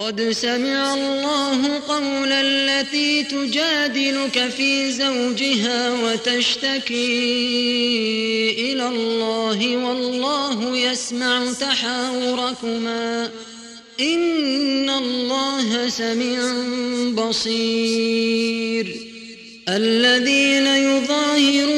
قد سمع الله قول التي تجادلك في زوجها وتشتكي إلى الله والله يسمع تحاوركما. إن الله سميع بصير. الذين يظاهرون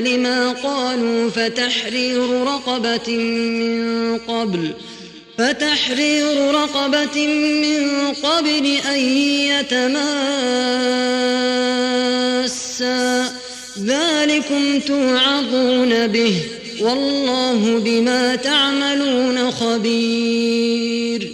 لما قالوا فتحرير رقبة من قبل فتحرير رقبة من قبل أن يتماسا. ذلكم توعظون به والله بما تعملون خبير.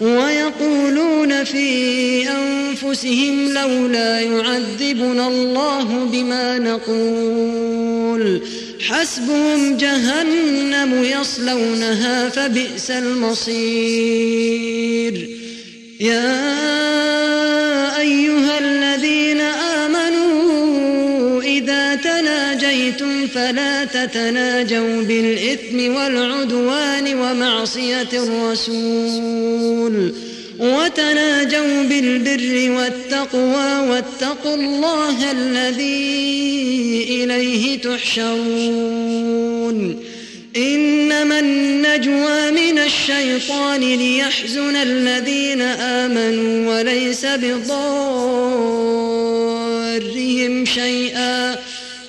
ويقولون في أنفسهم لولا يعذبنا الله بما نقول. حسبهم جهنم يصلونها فبئس المصير. يا أيها تناجيتم فلا تتناجوا بالإثم والعدوان ومعصية الرسول وتناجوا بالبر والتقوى واتقوا الله الذي إليه تحشرون إنما النجوى من الشيطان ليحزن الذين آمنوا وليس بضارهم شيئا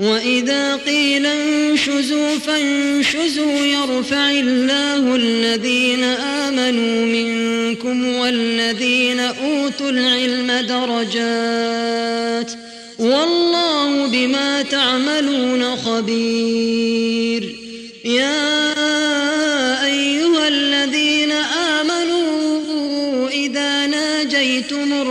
وإذا قيل انشزوا فانشزوا يرفع الله الذين آمنوا منكم والذين أوتوا العلم درجات والله بما تعملون خبير يا أيها الذين آمنوا إذا ناجيتم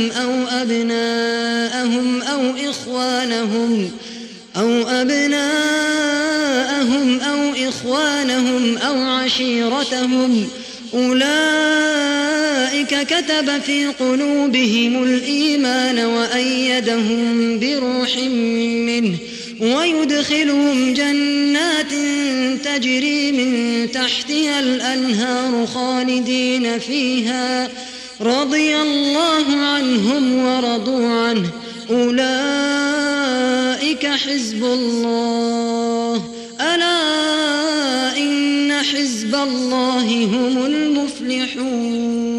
آباءهم أو أبناءهم أو إخوانهم أو أبناءهم أو إخوانهم أو عشيرتهم أولئك كتب في قلوبهم الإيمان وأيدهم بروح منه ويدخلهم جنات تجري من تحتها الأنهار خالدين فيها رضي الله عنهم ورضوا عنه. أولئك حزب الله. ألا إن حزب الله هم المفلحون.